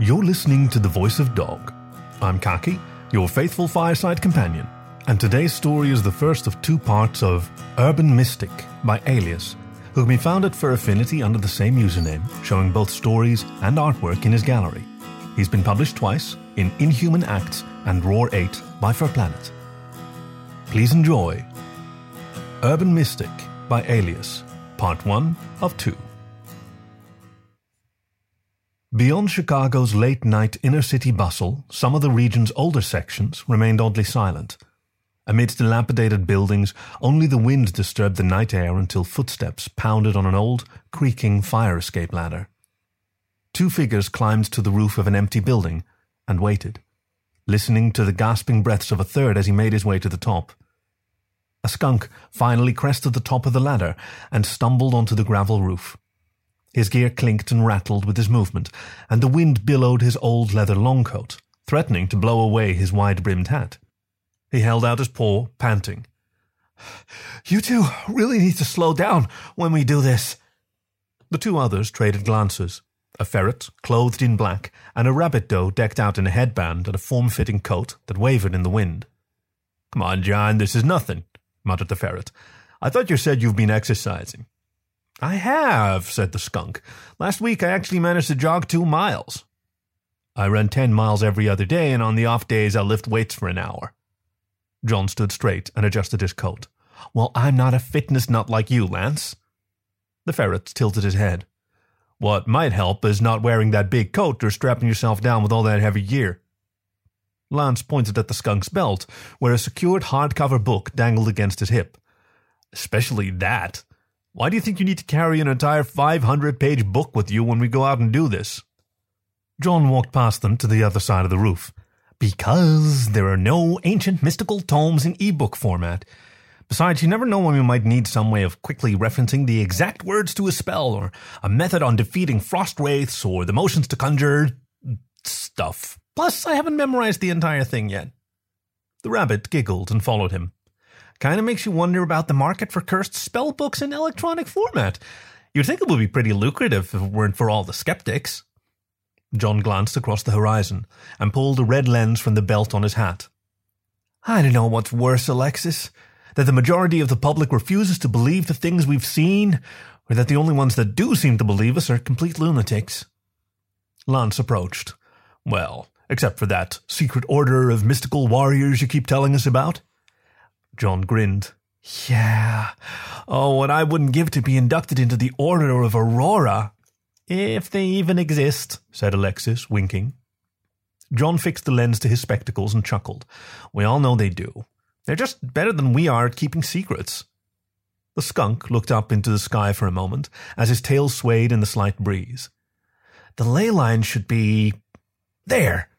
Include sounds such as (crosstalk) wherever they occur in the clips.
You're listening to The Voice of Dog. I'm Khaki, your faithful fireside companion, and today's story is the first of two parts of Urban Mystic by Aelius, who can be found at FurAffinity under the same username, showing both stories and artwork in his gallery. He's been published twice in Inhuman Acts and Roar 8 by FurPlanet. Please enjoy Urban Mystic by Aelius, Part 1 of 2. Beyond Chicago's late night inner city bustle, some of the region's older sections remained oddly silent. Amidst dilapidated buildings, only the wind disturbed the night air until footsteps pounded on an old, creaking fire escape ladder. Two figures climbed to the roof of an empty building and waited, listening to the gasping breaths of a third as he made his way to the top. A skunk finally crested the top of the ladder and stumbled onto the gravel roof. His gear clinked and rattled with his movement, and the wind billowed his old leather long coat, threatening to blow away his wide brimmed hat. He held out his paw, panting. You two really need to slow down when we do this. The two others traded glances. A ferret, clothed in black, and a rabbit doe decked out in a headband and a form fitting coat that wavered in the wind. Come on, John, this is nothing, muttered the ferret. I thought you said you've been exercising. I have, said the skunk. Last week I actually managed to jog two miles. I run ten miles every other day, and on the off days I'll lift weights for an hour. John stood straight and adjusted his coat. Well, I'm not a fitness nut like you, Lance. The ferret tilted his head. What might help is not wearing that big coat or strapping yourself down with all that heavy gear. Lance pointed at the skunk's belt, where a secured hardcover book dangled against his hip. Especially that. Why do you think you need to carry an entire 500 page book with you when we go out and do this? John walked past them to the other side of the roof. Because there are no ancient mystical tomes in ebook format. Besides, you never know when we might need some way of quickly referencing the exact words to a spell, or a method on defeating frost wraiths, or the motions to conjure stuff. Plus, I haven't memorized the entire thing yet. The rabbit giggled and followed him. Kind of makes you wonder about the market for cursed spell books in electronic format. You'd think it would be pretty lucrative if it weren't for all the skeptics. John glanced across the horizon and pulled a red lens from the belt on his hat. I don't know what's worse, Alexis. That the majority of the public refuses to believe the things we've seen, or that the only ones that do seem to believe us are complete lunatics. Lance approached. Well, except for that secret order of mystical warriors you keep telling us about. John grinned. Yeah. Oh, what I wouldn't give to be inducted into the Order of Aurora. If they even exist, said Alexis, winking. John fixed the lens to his spectacles and chuckled. We all know they do. They're just better than we are at keeping secrets. The skunk looked up into the sky for a moment as his tail swayed in the slight breeze. The ley line should be. there.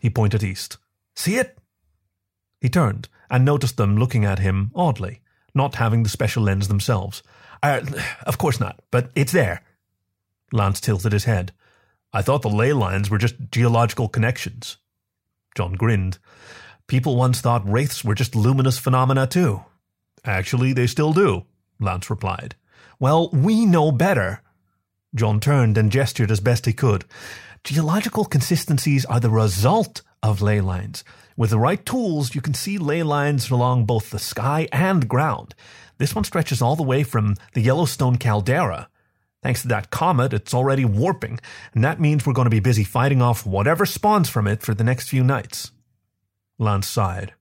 He pointed east. See it? He turned and noticed them looking at him oddly, not having the special lens themselves. Uh, of course not, but it's there. Lance tilted his head. I thought the ley lines were just geological connections. John grinned. People once thought wraiths were just luminous phenomena, too. Actually, they still do, Lance replied. Well, we know better. John turned and gestured as best he could. Geological consistencies are the result of ley lines. With the right tools, you can see ley lines along both the sky and ground. This one stretches all the way from the Yellowstone caldera. Thanks to that comet, it's already warping, and that means we're going to be busy fighting off whatever spawns from it for the next few nights. Lance sighed.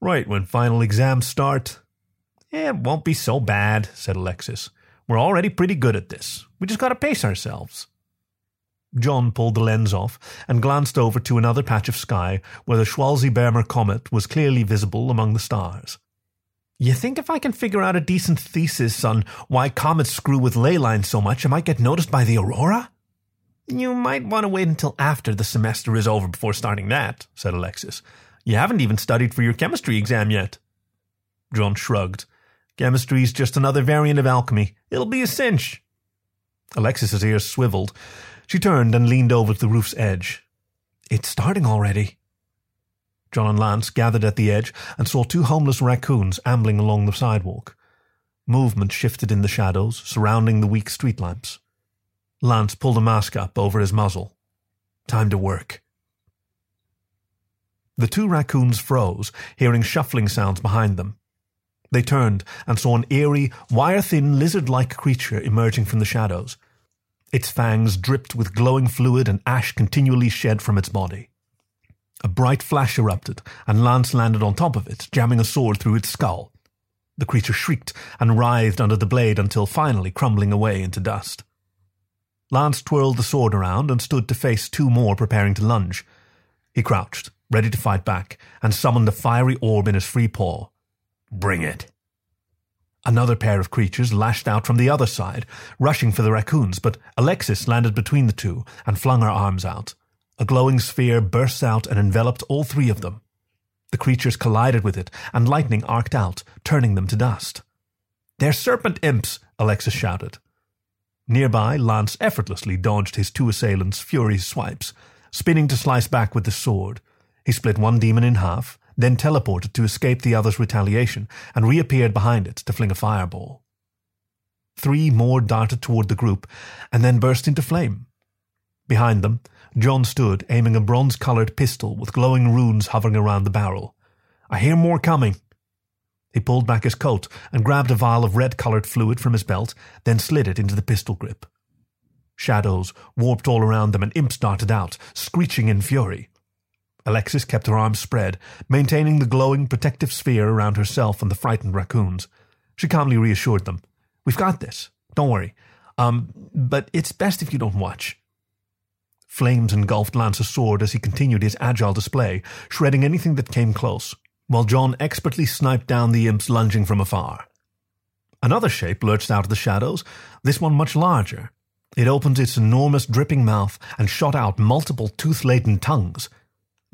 Right when final exams start. Eh, it won't be so bad, said Alexis. We're already pretty good at this. We just gotta pace ourselves. John pulled the lens off and glanced over to another patch of sky where the Schwarzebeimer comet was clearly visible among the stars. You think if I can figure out a decent thesis on why comets screw with ley lines so much, I might get noticed by the aurora? You might want to wait until after the semester is over before starting that, said Alexis. You haven't even studied for your chemistry exam yet. John shrugged. Chemistry's just another variant of alchemy. It'll be a cinch. Alexis's ears swiveled. She turned and leaned over to the roof's edge. It's starting already. John and Lance gathered at the edge and saw two homeless raccoons ambling along the sidewalk. Movement shifted in the shadows surrounding the weak street lamps. Lance pulled a mask up over his muzzle. Time to work. The two raccoons froze, hearing shuffling sounds behind them. They turned and saw an eerie, wire thin, lizard like creature emerging from the shadows. Its fangs dripped with glowing fluid and ash continually shed from its body. A bright flash erupted, and Lance landed on top of it, jamming a sword through its skull. The creature shrieked and writhed under the blade until finally crumbling away into dust. Lance twirled the sword around and stood to face two more preparing to lunge. He crouched, ready to fight back, and summoned a fiery orb in his free paw. Bring it. Another pair of creatures lashed out from the other side, rushing for the raccoons, but Alexis landed between the two and flung her arms out. A glowing sphere burst out and enveloped all three of them. The creatures collided with it, and lightning arced out, turning them to dust. They're serpent imps, Alexis shouted. Nearby, Lance effortlessly dodged his two assailants' furious swipes, spinning to slice back with the sword. He split one demon in half, then teleported to escape the other's retaliation, and reappeared behind it to fling a fireball. Three more darted toward the group, and then burst into flame. Behind them, John stood, aiming a bronze colored pistol with glowing runes hovering around the barrel. I hear more coming. He pulled back his coat and grabbed a vial of red colored fluid from his belt, then slid it into the pistol grip. Shadows warped all around them, and imps darted out, screeching in fury. Alexis kept her arms spread, maintaining the glowing protective sphere around herself and the frightened raccoons. She calmly reassured them. We've got this. Don't worry. Um, but it's best if you don't watch. Flames engulfed Lance's sword as he continued his agile display, shredding anything that came close while John expertly sniped down the imps lunging from afar. Another shape lurched out of the shadows, this one much larger. It opened its enormous dripping mouth and shot out multiple tooth-laden tongues.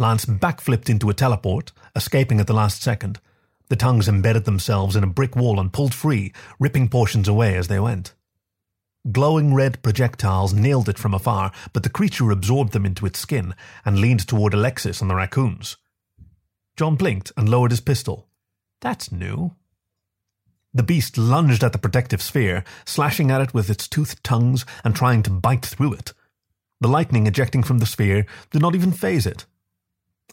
Lance backflipped into a teleport, escaping at the last second. The tongues embedded themselves in a brick wall and pulled free, ripping portions away as they went. Glowing red projectiles nailed it from afar, but the creature absorbed them into its skin and leaned toward Alexis and the raccoons. John blinked and lowered his pistol. That's new. The beast lunged at the protective sphere, slashing at it with its toothed tongues and trying to bite through it. The lightning ejecting from the sphere did not even faze it.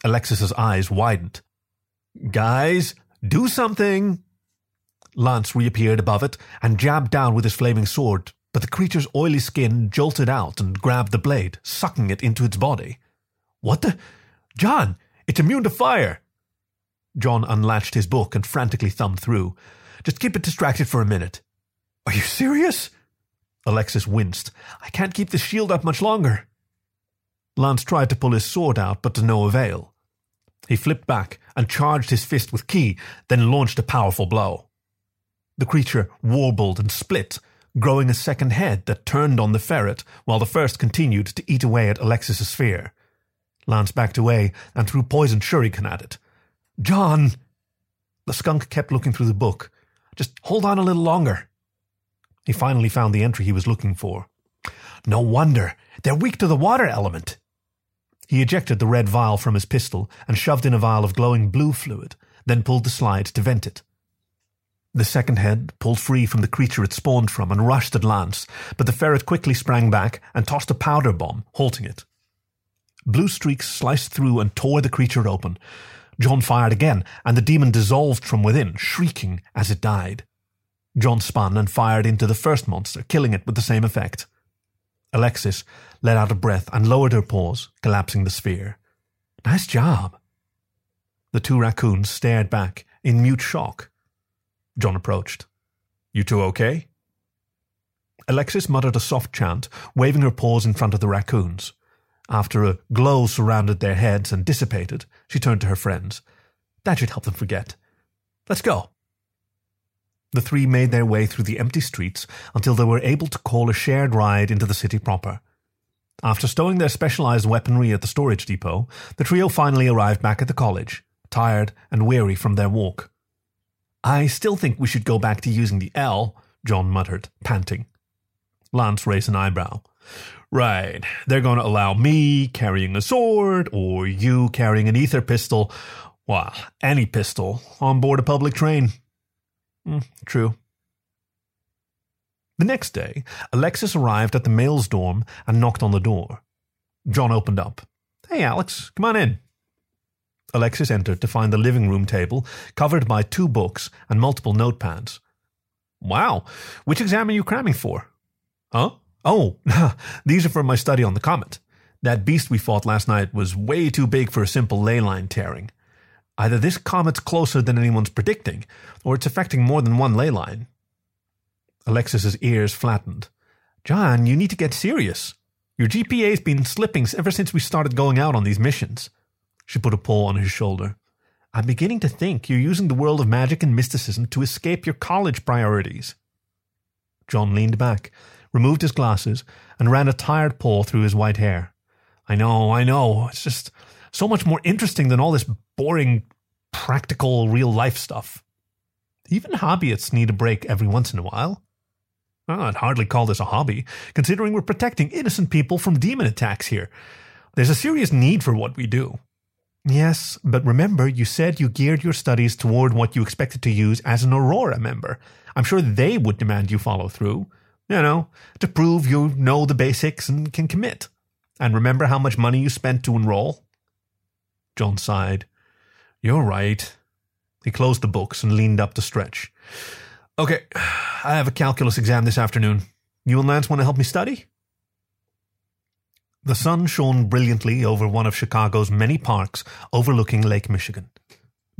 Alexis's eyes widened. Guys, do something! Lance reappeared above it and jabbed down with his flaming sword, but the creature's oily skin jolted out and grabbed the blade, sucking it into its body. What the? John, it's immune to fire! John unlatched his book and frantically thumbed through. Just keep it distracted for a minute. Are you serious? Alexis winced. I can't keep the shield up much longer. Lance tried to pull his sword out, but to no avail. He flipped back and charged his fist with ki, then launched a powerful blow. The creature warbled and split, growing a second head that turned on the ferret, while the first continued to eat away at Alexis's sphere. Lance backed away and threw poison shuriken at it, John! The skunk kept looking through the book. Just hold on a little longer. He finally found the entry he was looking for. No wonder. They're weak to the water element. He ejected the red vial from his pistol and shoved in a vial of glowing blue fluid, then pulled the slide to vent it. The second head pulled free from the creature it spawned from and rushed at Lance, but the ferret quickly sprang back and tossed a powder bomb, halting it. Blue streaks sliced through and tore the creature open, John fired again, and the demon dissolved from within, shrieking as it died. John spun and fired into the first monster, killing it with the same effect. Alexis let out a breath and lowered her paws, collapsing the sphere. Nice job. The two raccoons stared back in mute shock. John approached. You two okay? Alexis muttered a soft chant, waving her paws in front of the raccoons. After a glow surrounded their heads and dissipated, she turned to her friends. That should help them forget. Let's go. The three made their way through the empty streets until they were able to call a shared ride into the city proper. After stowing their specialized weaponry at the storage depot, the trio finally arrived back at the college, tired and weary from their walk. I still think we should go back to using the L, John muttered, panting. Lance raised an eyebrow. Right. They're going to allow me carrying a sword or you carrying an ether pistol. Well, any pistol on board a public train. Mm, true. The next day, Alexis arrived at the male's dorm and knocked on the door. John opened up. Hey, Alex, come on in. Alexis entered to find the living room table covered by two books and multiple notepads. Wow, which exam are you cramming for? Huh? Oh, (laughs) these are for my study on the comet. That beast we fought last night was way too big for a simple ley line tearing. Either this comet's closer than anyone's predicting, or it's affecting more than one ley line. Alexis's ears flattened. John, you need to get serious. Your GPA's been slipping ever since we started going out on these missions. She put a paw on his shoulder. I'm beginning to think you're using the world of magic and mysticism to escape your college priorities. John leaned back, removed his glasses, and ran a tired paw through his white hair. I know, I know. It's just so much more interesting than all this boring, practical, real life stuff. Even hobbyists need a break every once in a while. Well, I'd hardly call this a hobby, considering we're protecting innocent people from demon attacks here. There's a serious need for what we do. Yes, but remember, you said you geared your studies toward what you expected to use as an Aurora member. I'm sure they would demand you follow through. You know, to prove you know the basics and can commit. And remember how much money you spent to enroll? John sighed. You're right. He closed the books and leaned up to stretch. Okay, I have a calculus exam this afternoon. You and Lance want to help me study? The sun shone brilliantly over one of Chicago's many parks overlooking Lake Michigan.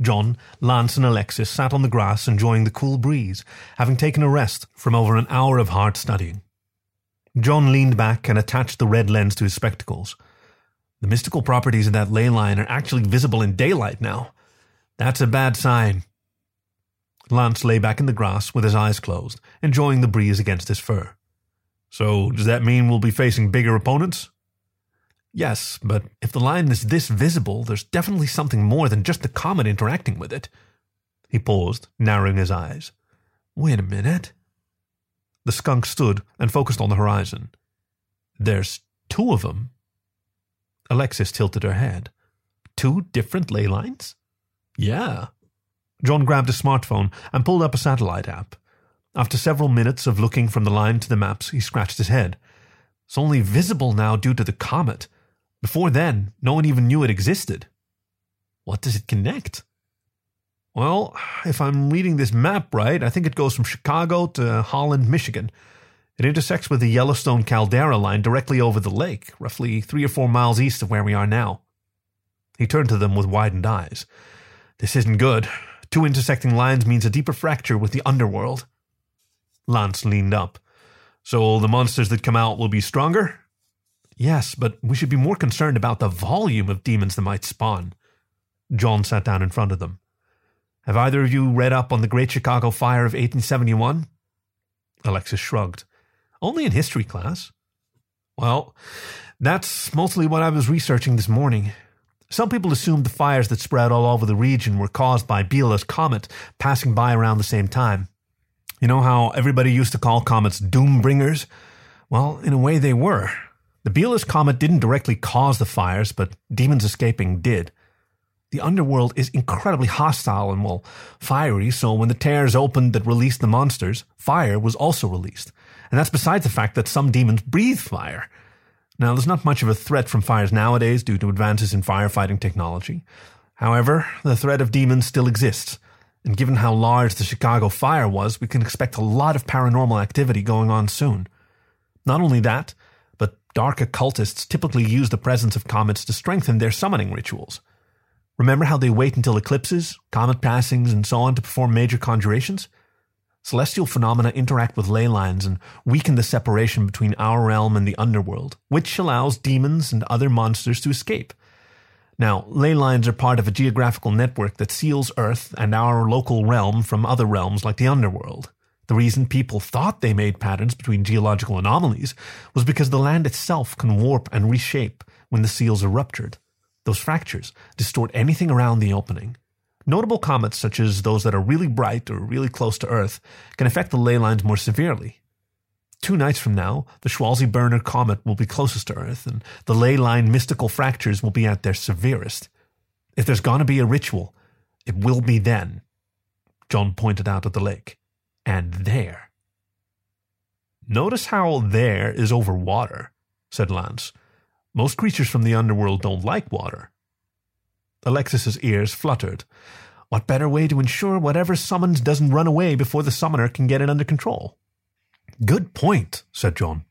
John, Lance, and Alexis sat on the grass enjoying the cool breeze, having taken a rest from over an hour of hard studying. John leaned back and attached the red lens to his spectacles. The mystical properties of that ley line are actually visible in daylight now. That's a bad sign. Lance lay back in the grass with his eyes closed, enjoying the breeze against his fur. So, does that mean we'll be facing bigger opponents? Yes, but if the line is this visible, there's definitely something more than just the comet interacting with it. He paused, narrowing his eyes. Wait a minute. The skunk stood and focused on the horizon. There's two of them. Alexis tilted her head. Two different ley lines? Yeah. John grabbed a smartphone and pulled up a satellite app. After several minutes of looking from the line to the maps, he scratched his head. It's only visible now due to the comet. Before then, no one even knew it existed. What does it connect? Well, if I'm reading this map right, I think it goes from Chicago to Holland, Michigan. It intersects with the Yellowstone Caldera line directly over the lake, roughly three or four miles east of where we are now. He turned to them with widened eyes. This isn't good. Two intersecting lines means a deeper fracture with the underworld. Lance leaned up. So the monsters that come out will be stronger? Yes, but we should be more concerned about the volume of demons that might spawn. John sat down in front of them. Have either of you read up on the Great Chicago Fire of 1871? Alexis shrugged. Only in history class. Well, that's mostly what I was researching this morning. Some people assumed the fires that spread all over the region were caused by Biela's comet passing by around the same time. You know how everybody used to call comets doom bringers? Well, in a way they were. The Biela's comet didn't directly cause the fires, but demons escaping did. The underworld is incredibly hostile and, well, fiery, so when the tears opened that released the monsters, fire was also released. And that's besides the fact that some demons breathe fire. Now, there's not much of a threat from fires nowadays due to advances in firefighting technology. However, the threat of demons still exists. And given how large the Chicago fire was, we can expect a lot of paranormal activity going on soon. Not only that, but dark occultists typically use the presence of comets to strengthen their summoning rituals. Remember how they wait until eclipses, comet passings, and so on to perform major conjurations? Celestial phenomena interact with ley lines and weaken the separation between our realm and the underworld, which allows demons and other monsters to escape. Now, ley lines are part of a geographical network that seals Earth and our local realm from other realms like the underworld. The reason people thought they made patterns between geological anomalies was because the land itself can warp and reshape when the seals are ruptured. Those fractures distort anything around the opening. Notable comets, such as those that are really bright or really close to Earth, can affect the ley lines more severely. Two nights from now, the Schwarzy-Burner comet will be closest to Earth, and the ley line mystical fractures will be at their severest. If there's gonna be a ritual, it will be then. John pointed out at the lake. And there. Notice how there is over water, said Lance. Most creatures from the underworld don't like water. Alexis's ears fluttered. What better way to ensure whatever summons doesn't run away before the summoner can get it under control? Good point, said John.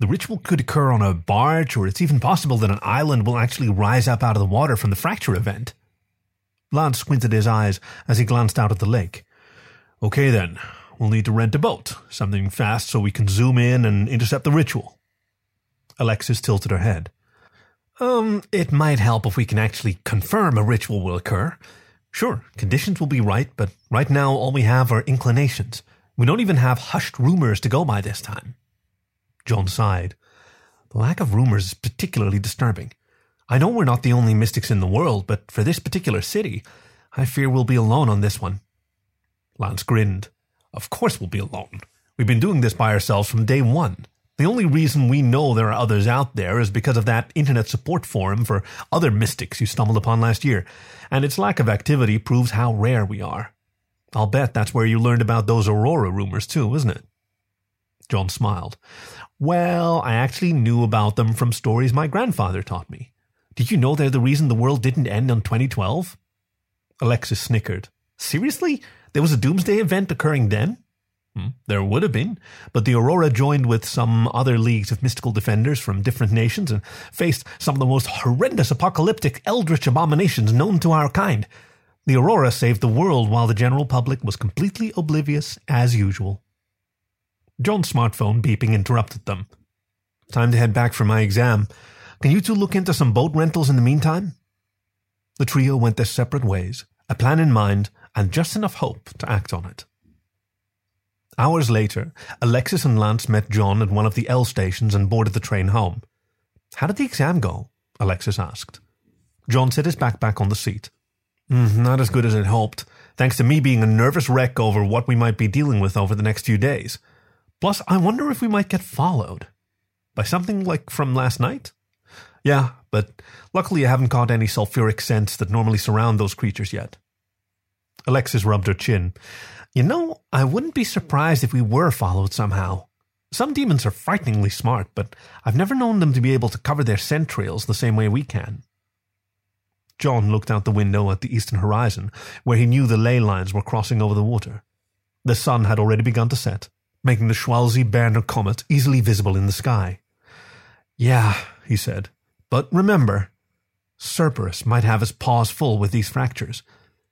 The ritual could occur on a barge, or it's even possible that an island will actually rise up out of the water from the fracture event. Lance squinted his eyes as he glanced out at the lake. Okay then, we'll need to rent a boat, something fast so we can zoom in and intercept the ritual. Alexis tilted her head. Um, it might help if we can actually confirm a ritual will occur. Sure, conditions will be right, but right now all we have are inclinations. We don't even have hushed rumors to go by this time. John sighed. The lack of rumors is particularly disturbing. I know we're not the only mystics in the world, but for this particular city, I fear we'll be alone on this one. Lance grinned. Of course we'll be alone. We've been doing this by ourselves from day one. The only reason we know there are others out there is because of that internet support forum for other mystics you stumbled upon last year, and its lack of activity proves how rare we are. I'll bet that's where you learned about those Aurora rumors too, isn't it? John smiled. Well, I actually knew about them from stories my grandfather taught me. Did you know they're the reason the world didn't end in 2012? Alexis snickered. Seriously? There was a doomsday event occurring then? Hmm, there would have been, but the Aurora joined with some other leagues of mystical defenders from different nations and faced some of the most horrendous apocalyptic eldritch abominations known to our kind. The Aurora saved the world while the general public was completely oblivious as usual. John's smartphone beeping interrupted them. Time to head back for my exam. Can you two look into some boat rentals in the meantime? The trio went their separate ways, a plan in mind, and just enough hope to act on it. Hours later, Alexis and Lance met John at one of the L stations and boarded the train home. How did the exam go? Alexis asked. John set his backpack on the seat. Mm, not as good as I'd hoped, thanks to me being a nervous wreck over what we might be dealing with over the next few days. Plus, I wonder if we might get followed. By something like from last night? Yeah, but luckily I haven't caught any sulfuric scents that normally surround those creatures yet. Alexis rubbed her chin. You know, I wouldn't be surprised if we were followed somehow. Some demons are frighteningly smart, but I've never known them to be able to cover their scent trails the same way we can. John looked out the window at the eastern horizon, where he knew the ley lines were crossing over the water. The sun had already begun to set, making the Schwalze-Berner comet easily visible in the sky. Yeah, he said, but remember, Cerberus might have his paws full with these fractures.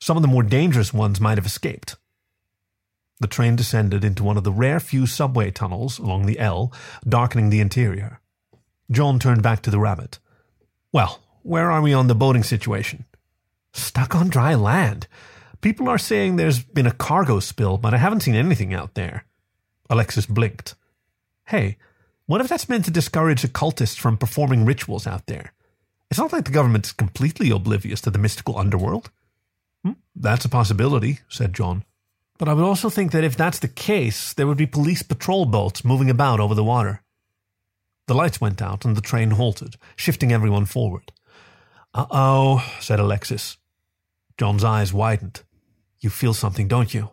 Some of the more dangerous ones might have escaped. The train descended into one of the rare few subway tunnels along the L, darkening the interior. John turned back to the rabbit. Well, where are we on the boating situation? Stuck on dry land. People are saying there's been a cargo spill, but I haven't seen anything out there. Alexis blinked. Hey, what if that's meant to discourage occultists from performing rituals out there? It's not like the government is completely oblivious to the mystical underworld. Hmm, that's a possibility, said John. But I would also think that if that's the case, there would be police patrol boats moving about over the water. The lights went out and the train halted, shifting everyone forward. Uh oh, said Alexis. John's eyes widened. You feel something, don't you?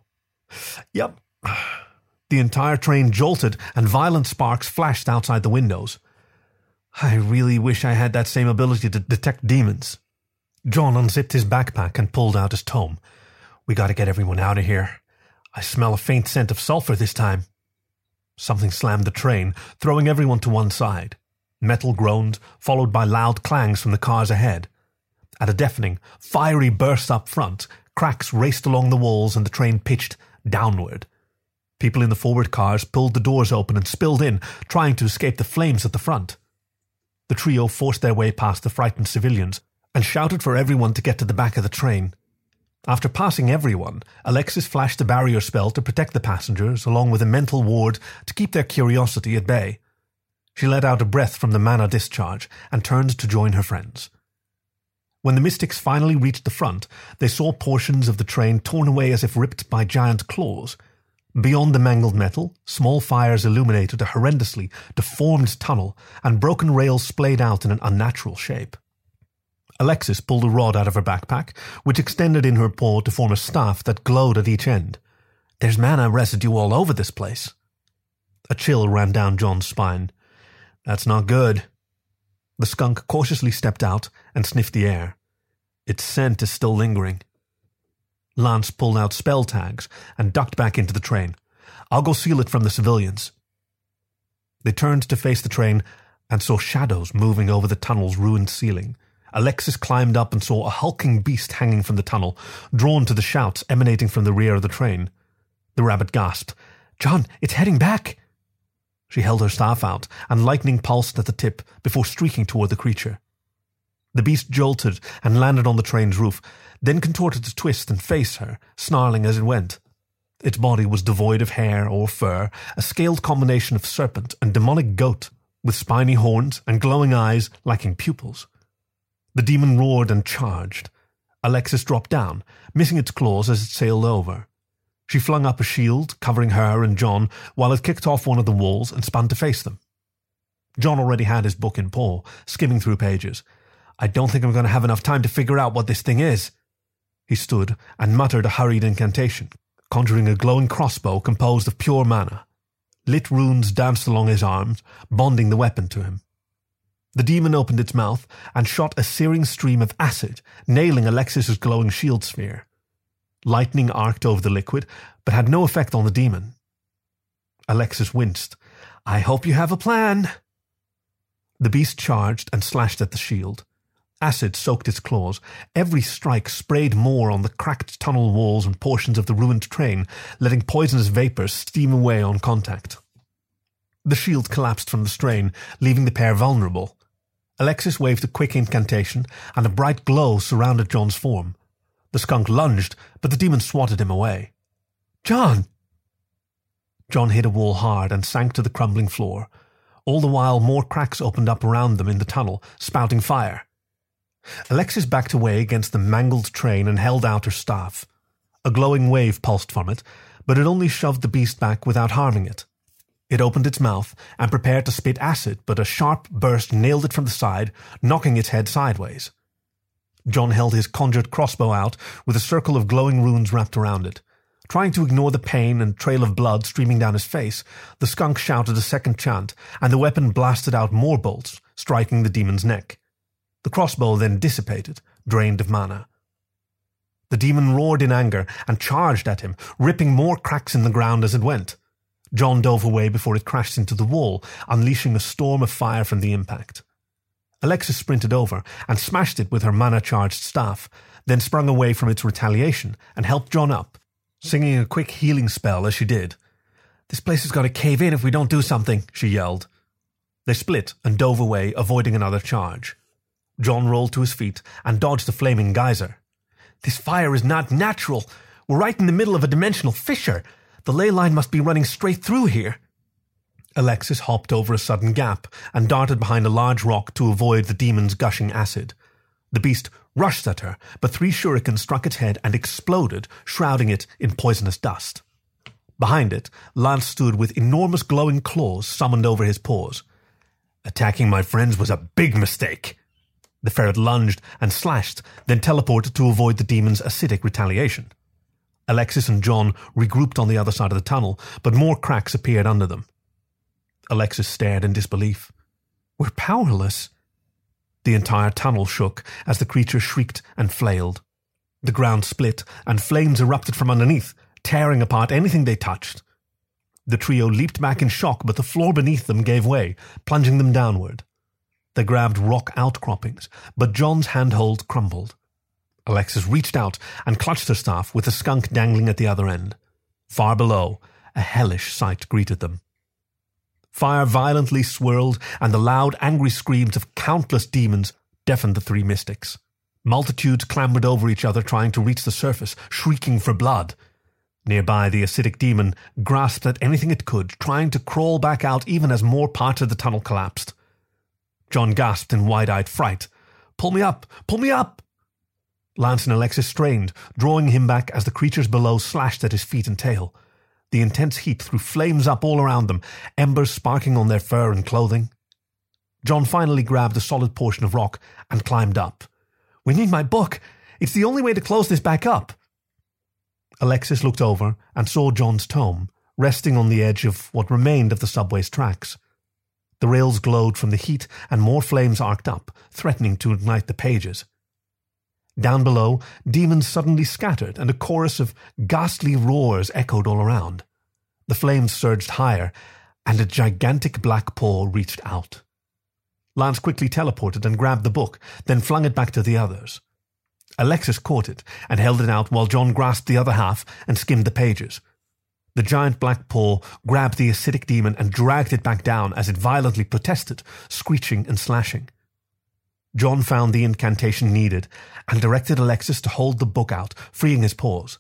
Yep. The entire train jolted and violent sparks flashed outside the windows. I really wish I had that same ability to detect demons. John unzipped his backpack and pulled out his tome. We gotta get everyone out of here. I smell a faint scent of sulfur this time. Something slammed the train, throwing everyone to one side. Metal groaned, followed by loud clangs from the cars ahead. At a deafening, fiery burst up front, cracks raced along the walls and the train pitched downward. People in the forward cars pulled the doors open and spilled in, trying to escape the flames at the front. The trio forced their way past the frightened civilians and shouted for everyone to get to the back of the train. After passing everyone, Alexis flashed a barrier spell to protect the passengers, along with a mental ward to keep their curiosity at bay. She let out a breath from the mana discharge and turned to join her friends. When the mystics finally reached the front, they saw portions of the train torn away as if ripped by giant claws. Beyond the mangled metal, small fires illuminated a horrendously deformed tunnel, and broken rails splayed out in an unnatural shape. Alexis pulled a rod out of her backpack, which extended in her paw to form a staff that glowed at each end. There's mana residue all over this place. A chill ran down John's spine. That's not good. The skunk cautiously stepped out and sniffed the air. Its scent is still lingering. Lance pulled out spell tags and ducked back into the train. I'll go seal it from the civilians. They turned to face the train and saw shadows moving over the tunnel's ruined ceiling. Alexis climbed up and saw a hulking beast hanging from the tunnel, drawn to the shouts emanating from the rear of the train. The rabbit gasped. John, it's heading back! She held her staff out, and lightning pulsed at the tip before streaking toward the creature. The beast jolted and landed on the train's roof, then contorted to twist and face her, snarling as it went. Its body was devoid of hair or fur, a scaled combination of serpent and demonic goat, with spiny horns and glowing eyes lacking pupils. The demon roared and charged. Alexis dropped down, missing its claws as it sailed over. She flung up a shield, covering her and John, while it kicked off one of the walls and spun to face them. John already had his book in paw, skimming through pages. I don't think I'm going to have enough time to figure out what this thing is. He stood and muttered a hurried incantation, conjuring a glowing crossbow composed of pure mana. Lit runes danced along his arms, bonding the weapon to him. The demon opened its mouth and shot a searing stream of acid, nailing Alexis's glowing shield sphere. Lightning arced over the liquid, but had no effect on the demon. Alexis winced. I hope you have a plan. The beast charged and slashed at the shield. Acid soaked its claws. Every strike sprayed more on the cracked tunnel walls and portions of the ruined train, letting poisonous vapors steam away on contact. The shield collapsed from the strain, leaving the pair vulnerable. Alexis waved a quick incantation, and a bright glow surrounded John's form. The skunk lunged, but the demon swatted him away. John! John hit a wall hard and sank to the crumbling floor. All the while, more cracks opened up around them in the tunnel, spouting fire. Alexis backed away against the mangled train and held out her staff. A glowing wave pulsed from it, but it only shoved the beast back without harming it. It opened its mouth and prepared to spit acid, but a sharp burst nailed it from the side, knocking its head sideways. John held his conjured crossbow out with a circle of glowing runes wrapped around it. Trying to ignore the pain and trail of blood streaming down his face, the skunk shouted a second chant, and the weapon blasted out more bolts, striking the demon's neck. The crossbow then dissipated, drained of mana. The demon roared in anger and charged at him, ripping more cracks in the ground as it went. John dove away before it crashed into the wall, unleashing a storm of fire from the impact. Alexis sprinted over and smashed it with her mana-charged staff, then sprung away from its retaliation and helped John up, singing a quick healing spell as she did. This place is going to cave in if we don't do something, she yelled. They split and dove away, avoiding another charge. John rolled to his feet and dodged the flaming geyser. This fire is not natural. We're right in the middle of a dimensional fissure. The ley line must be running straight through here. Alexis hopped over a sudden gap and darted behind a large rock to avoid the demon's gushing acid. The beast rushed at her, but three shurikens struck its head and exploded, shrouding it in poisonous dust. Behind it, Lance stood with enormous glowing claws summoned over his paws. Attacking my friends was a big mistake. The ferret lunged and slashed, then teleported to avoid the demon's acidic retaliation. Alexis and John regrouped on the other side of the tunnel, but more cracks appeared under them. Alexis stared in disbelief. We're powerless. The entire tunnel shook as the creature shrieked and flailed. The ground split, and flames erupted from underneath, tearing apart anything they touched. The trio leaped back in shock, but the floor beneath them gave way, plunging them downward. They grabbed rock outcroppings, but John's handhold crumbled. Alexis reached out and clutched her staff with the skunk dangling at the other end. Far below, a hellish sight greeted them. Fire violently swirled, and the loud, angry screams of countless demons deafened the three mystics. Multitudes clambered over each other trying to reach the surface, shrieking for blood. Nearby, the acidic demon grasped at anything it could, trying to crawl back out even as more parts of the tunnel collapsed. John gasped in wide eyed fright. Pull me up! Pull me up! Lance and Alexis strained, drawing him back as the creatures below slashed at his feet and tail. The intense heat threw flames up all around them, embers sparking on their fur and clothing. John finally grabbed a solid portion of rock and climbed up. We need my book. It's the only way to close this back up. Alexis looked over and saw John's tome, resting on the edge of what remained of the subway's tracks. The rails glowed from the heat, and more flames arced up, threatening to ignite the pages. Down below, demons suddenly scattered, and a chorus of ghastly roars echoed all around. The flames surged higher, and a gigantic black paw reached out. Lance quickly teleported and grabbed the book, then flung it back to the others. Alexis caught it and held it out while John grasped the other half and skimmed the pages. The giant black paw grabbed the acidic demon and dragged it back down as it violently protested, screeching and slashing. John found the incantation needed and directed Alexis to hold the book out, freeing his paws.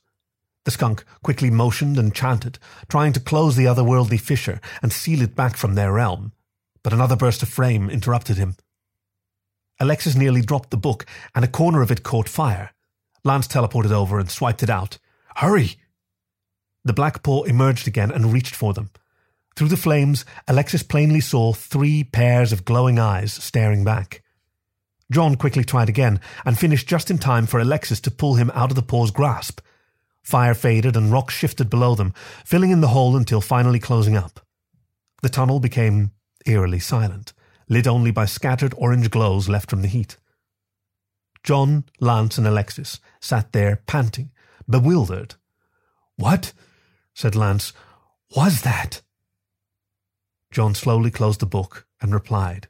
The skunk quickly motioned and chanted, trying to close the otherworldly fissure and seal it back from their realm. But another burst of flame interrupted him. Alexis nearly dropped the book, and a corner of it caught fire. Lance teleported over and swiped it out. Hurry! The black paw emerged again and reached for them. Through the flames, Alexis plainly saw three pairs of glowing eyes staring back. John quickly tried again and finished just in time for Alexis to pull him out of the paw's grasp. Fire faded and rocks shifted below them, filling in the hole until finally closing up. The tunnel became eerily silent, lit only by scattered orange glows left from the heat. John, Lance, and Alexis sat there panting, bewildered. What? said Lance. Was that? John slowly closed the book and replied,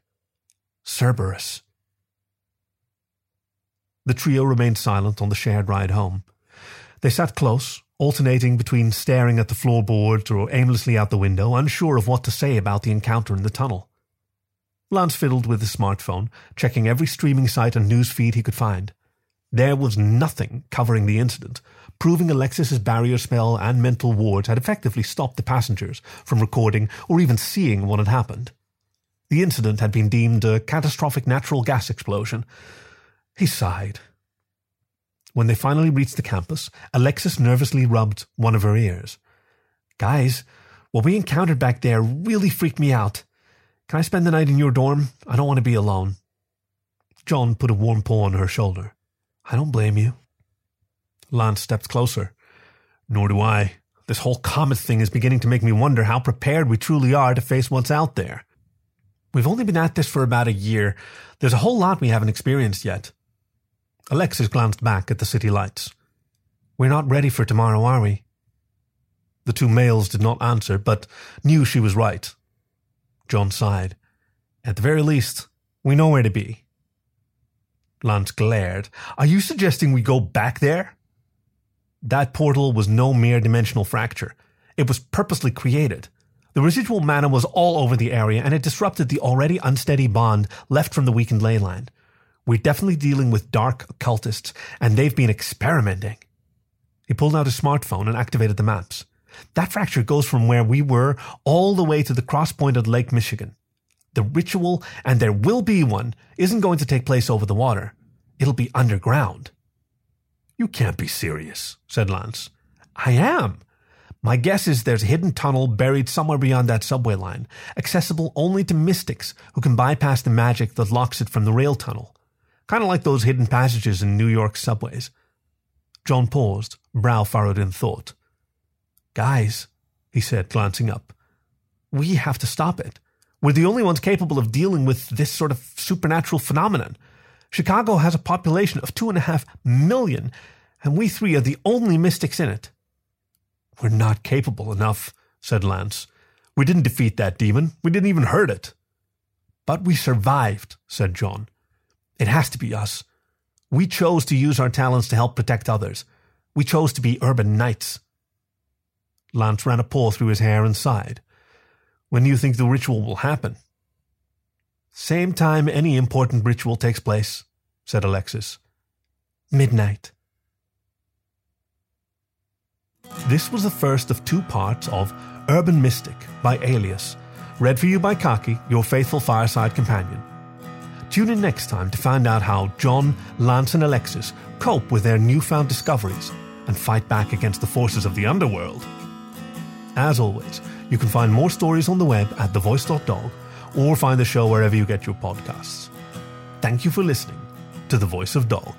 Cerberus. The trio remained silent on the shared ride home. They sat close, alternating between staring at the floorboards or aimlessly out the window, unsure of what to say about the encounter in the tunnel. Lance fiddled with his smartphone, checking every streaming site and news feed he could find. There was nothing covering the incident, proving Alexis's barrier spell and mental wards had effectively stopped the passengers from recording or even seeing what had happened. The incident had been deemed a catastrophic natural gas explosion, he sighed. When they finally reached the campus, Alexis nervously rubbed one of her ears. Guys, what we encountered back there really freaked me out. Can I spend the night in your dorm? I don't want to be alone. John put a warm paw on her shoulder. I don't blame you. Lance stepped closer. Nor do I. This whole comet thing is beginning to make me wonder how prepared we truly are to face what's out there. We've only been at this for about a year. There's a whole lot we haven't experienced yet. Alexis glanced back at the city lights. We're not ready for tomorrow, are we? The two males did not answer, but knew she was right. John sighed. At the very least, we know where to be. Lance glared. Are you suggesting we go back there? That portal was no mere dimensional fracture. It was purposely created. The residual mana was all over the area, and it disrupted the already unsteady bond left from the weakened ley line. We're definitely dealing with dark occultists, and they've been experimenting. He pulled out his smartphone and activated the maps. That fracture goes from where we were all the way to the cross point of Lake Michigan. The ritual, and there will be one, isn't going to take place over the water. It'll be underground. You can't be serious, said Lance. I am. My guess is there's a hidden tunnel buried somewhere beyond that subway line, accessible only to mystics who can bypass the magic that locks it from the rail tunnel kind of like those hidden passages in New York subways. John paused, brow furrowed in thought. Guys, he said, glancing up, we have to stop it. We're the only ones capable of dealing with this sort of supernatural phenomenon. Chicago has a population of two and a half million, and we three are the only mystics in it. We're not capable enough, said Lance. We didn't defeat that demon. We didn't even hurt it. But we survived, said John. It has to be us. We chose to use our talents to help protect others. We chose to be urban knights. Lance ran a paw through his hair and sighed. When do you think the ritual will happen? Same time any important ritual takes place, said Alexis. Midnight. This was the first of two parts of Urban Mystic by Aelius, read for you by Khaki, your faithful fireside companion. Tune in next time to find out how John, Lance, and Alexis cope with their newfound discoveries and fight back against the forces of the underworld. As always, you can find more stories on the web at thevoice.dog or find the show wherever you get your podcasts. Thank you for listening to The Voice of Dog.